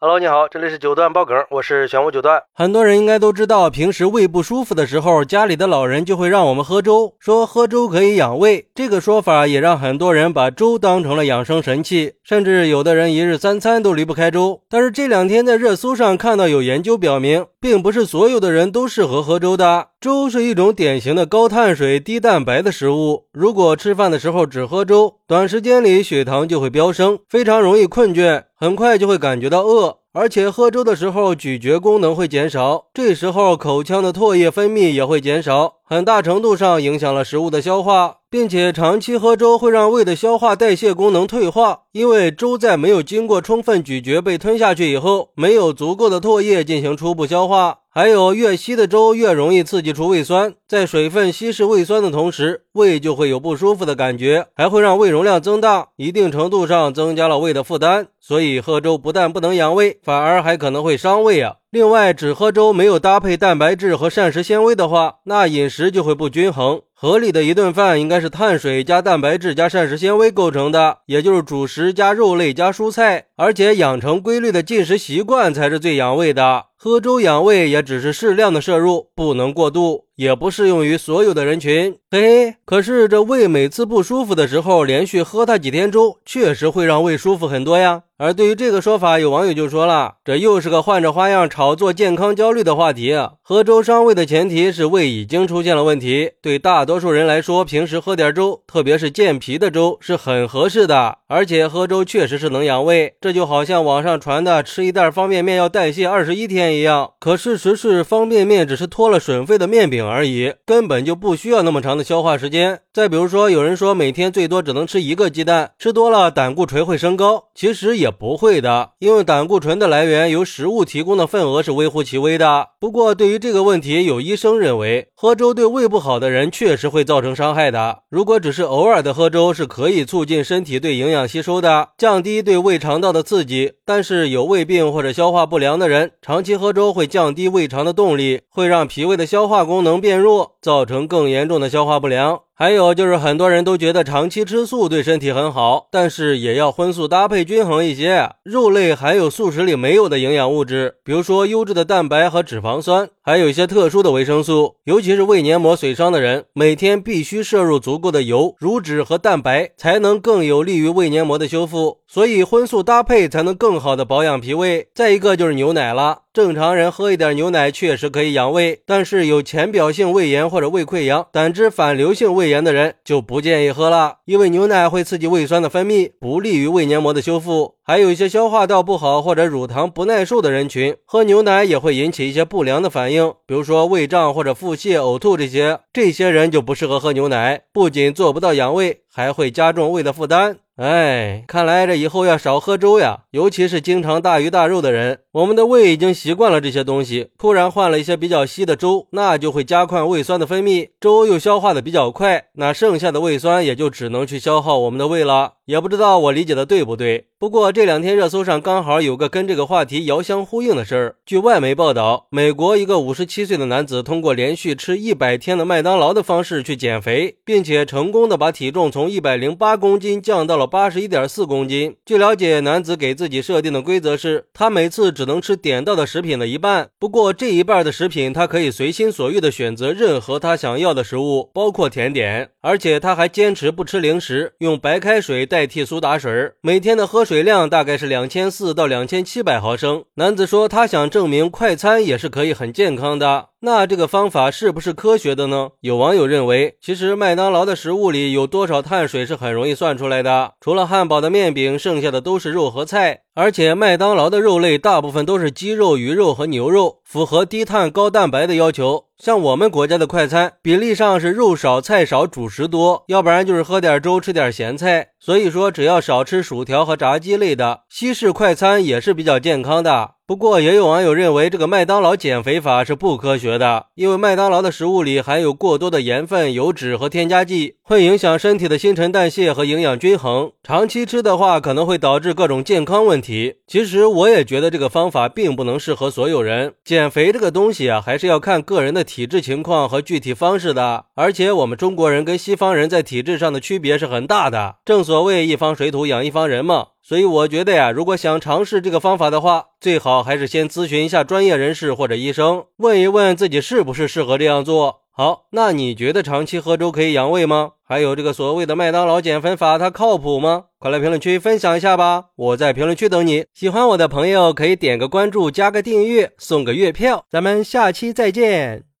Hello，你好，这里是九段爆梗，我是玄武九段。很多人应该都知道，平时胃不舒服的时候，家里的老人就会让我们喝粥，说喝粥可以养胃。这个说法也让很多人把粥当成了养生神器，甚至有的人一日三餐都离不开粥。但是这两天在热搜上看到有研究表明，并不是所有的人都适合喝粥的。粥是一种典型的高碳水、低蛋白的食物，如果吃饭的时候只喝粥，短时间里血糖就会飙升，非常容易困倦，很快就会感觉到饿。而且喝粥的时候，咀嚼功能会减少，这时候口腔的唾液分泌也会减少，很大程度上影响了食物的消化，并且长期喝粥会让胃的消化代谢功能退化，因为粥在没有经过充分咀嚼被吞下去以后，没有足够的唾液进行初步消化。还有，越稀的粥越容易刺激出胃酸，在水分稀释胃酸的同时，胃就会有不舒服的感觉，还会让胃容量增大，一定程度上增加了胃的负担。所以喝粥不但不能养胃，反而还可能会伤胃啊！另外，只喝粥没有搭配蛋白质和膳食纤维的话，那饮食就会不均衡。合理的一顿饭应该是碳水加蛋白质加膳食纤维构成的，也就是主食加肉类加蔬菜，而且养成规律的进食习惯才是最养胃的。喝粥养胃也只是适量的摄入，不能过度，也不适用于所有的人群。嘿，可是这胃每次不舒服的时候，连续喝它几天粥，确实会让胃舒服很多呀。而对于这个说法，有网友就说了：“这又是个换着花样炒作健康焦虑的话题。喝粥伤胃的前提是胃已经出现了问题。对大多数人来说，平时喝点粥，特别是健脾的粥，是很合适的。而且喝粥确实是能养胃。这就好像网上传的吃一袋方便面要代谢二十一天一样。可事实是，方便面只是脱了水分的面饼而已，根本就不需要那么长的消化时间。再比如说，有人说每天最多只能吃一个鸡蛋，吃多了胆固醇会升高，其实也不会的，因为胆固醇的来源由食物提供的份额是微乎其微的。不过，对于这个问题，有医生认为，喝粥对胃不好的人确实会造成伤害的。如果只是偶尔的喝粥，是可以促进身体对营养吸收的，降低对胃肠道的刺激。但是，有胃病或者消化不良的人，长期喝粥会降低胃肠的动力，会让脾胃的消化功能变弱，造成更严重的消化不良。还有就是，很多人都觉得长期吃素对身体很好，但是也要荤素搭配均衡一些。肉类含有素食里没有的营养物质，比如说优质的蛋白和脂肪酸，还有一些特殊的维生素。尤其是胃黏膜损伤的人，每天必须摄入足够的油、乳脂和蛋白，才能更有利于胃黏膜的修复。所以荤素搭配才能更好的保养脾胃。再一个就是牛奶了。正常人喝一点牛奶确实可以养胃，但是有浅表性胃炎或者胃溃疡、胆汁反流性胃炎的人就不建议喝了，因为牛奶会刺激胃酸的分泌，不利于胃黏膜的修复。还有一些消化道不好或者乳糖不耐受的人群，喝牛奶也会引起一些不良的反应，比如说胃胀或者腹泻、呕吐这些。这些人就不适合喝牛奶，不仅做不到养胃，还会加重胃的负担。哎，看来这以后要少喝粥呀，尤其是经常大鱼大肉的人。我们的胃已经习惯了这些东西，突然换了一些比较稀的粥，那就会加快胃酸的分泌，粥又消化的比较快，那剩下的胃酸也就只能去消耗我们的胃了。也不知道我理解的对不对。不过这两天热搜上刚好有个跟这个话题遥相呼应的事儿。据外媒报道，美国一个五十七岁的男子通过连续吃一百天的麦当劳的方式去减肥，并且成功的把体重从一百零八公斤降到了八十一点四公斤。据了解，男子给自己设定的规则是，他每次只能吃点到的食品的一半。不过这一半的食品，他可以随心所欲的选择任何他想要的食物，包括甜点。而且他还坚持不吃零食，用白开水代。代替苏打水，每天的喝水量大概是两千四到两千七百毫升。男子说，他想证明快餐也是可以很健康的。那这个方法是不是科学的呢？有网友认为，其实麦当劳的食物里有多少碳水是很容易算出来的。除了汉堡的面饼，剩下的都是肉和菜。而且麦当劳的肉类大部分都是鸡肉、鱼肉和牛肉，符合低碳高蛋白的要求。像我们国家的快餐，比例上是肉少、菜少、主食多，要不然就是喝点粥、吃点咸菜。所以说，只要少吃薯条和炸鸡类的西式快餐，也是比较健康的。不过，也有网友认为这个麦当劳减肥法是不科学的，因为麦当劳的食物里含有过多的盐分、油脂和添加剂，会影响身体的新陈代谢和营养均衡。长期吃的话，可能会导致各种健康问题。其实，我也觉得这个方法并不能适合所有人。减肥这个东西啊，还是要看个人的体质情况和具体方式的。而且，我们中国人跟西方人在体质上的区别是很大的。正所谓一方水土养一方人嘛。所以我觉得呀，如果想尝试这个方法的话，最好还是先咨询一下专业人士或者医生，问一问自己是不是适合这样做。好，那你觉得长期喝粥可以养胃吗？还有这个所谓的麦当劳减肥法，它靠谱吗？快来评论区分享一下吧！我在评论区等你。喜欢我的朋友可以点个关注，加个订阅，送个月票。咱们下期再见。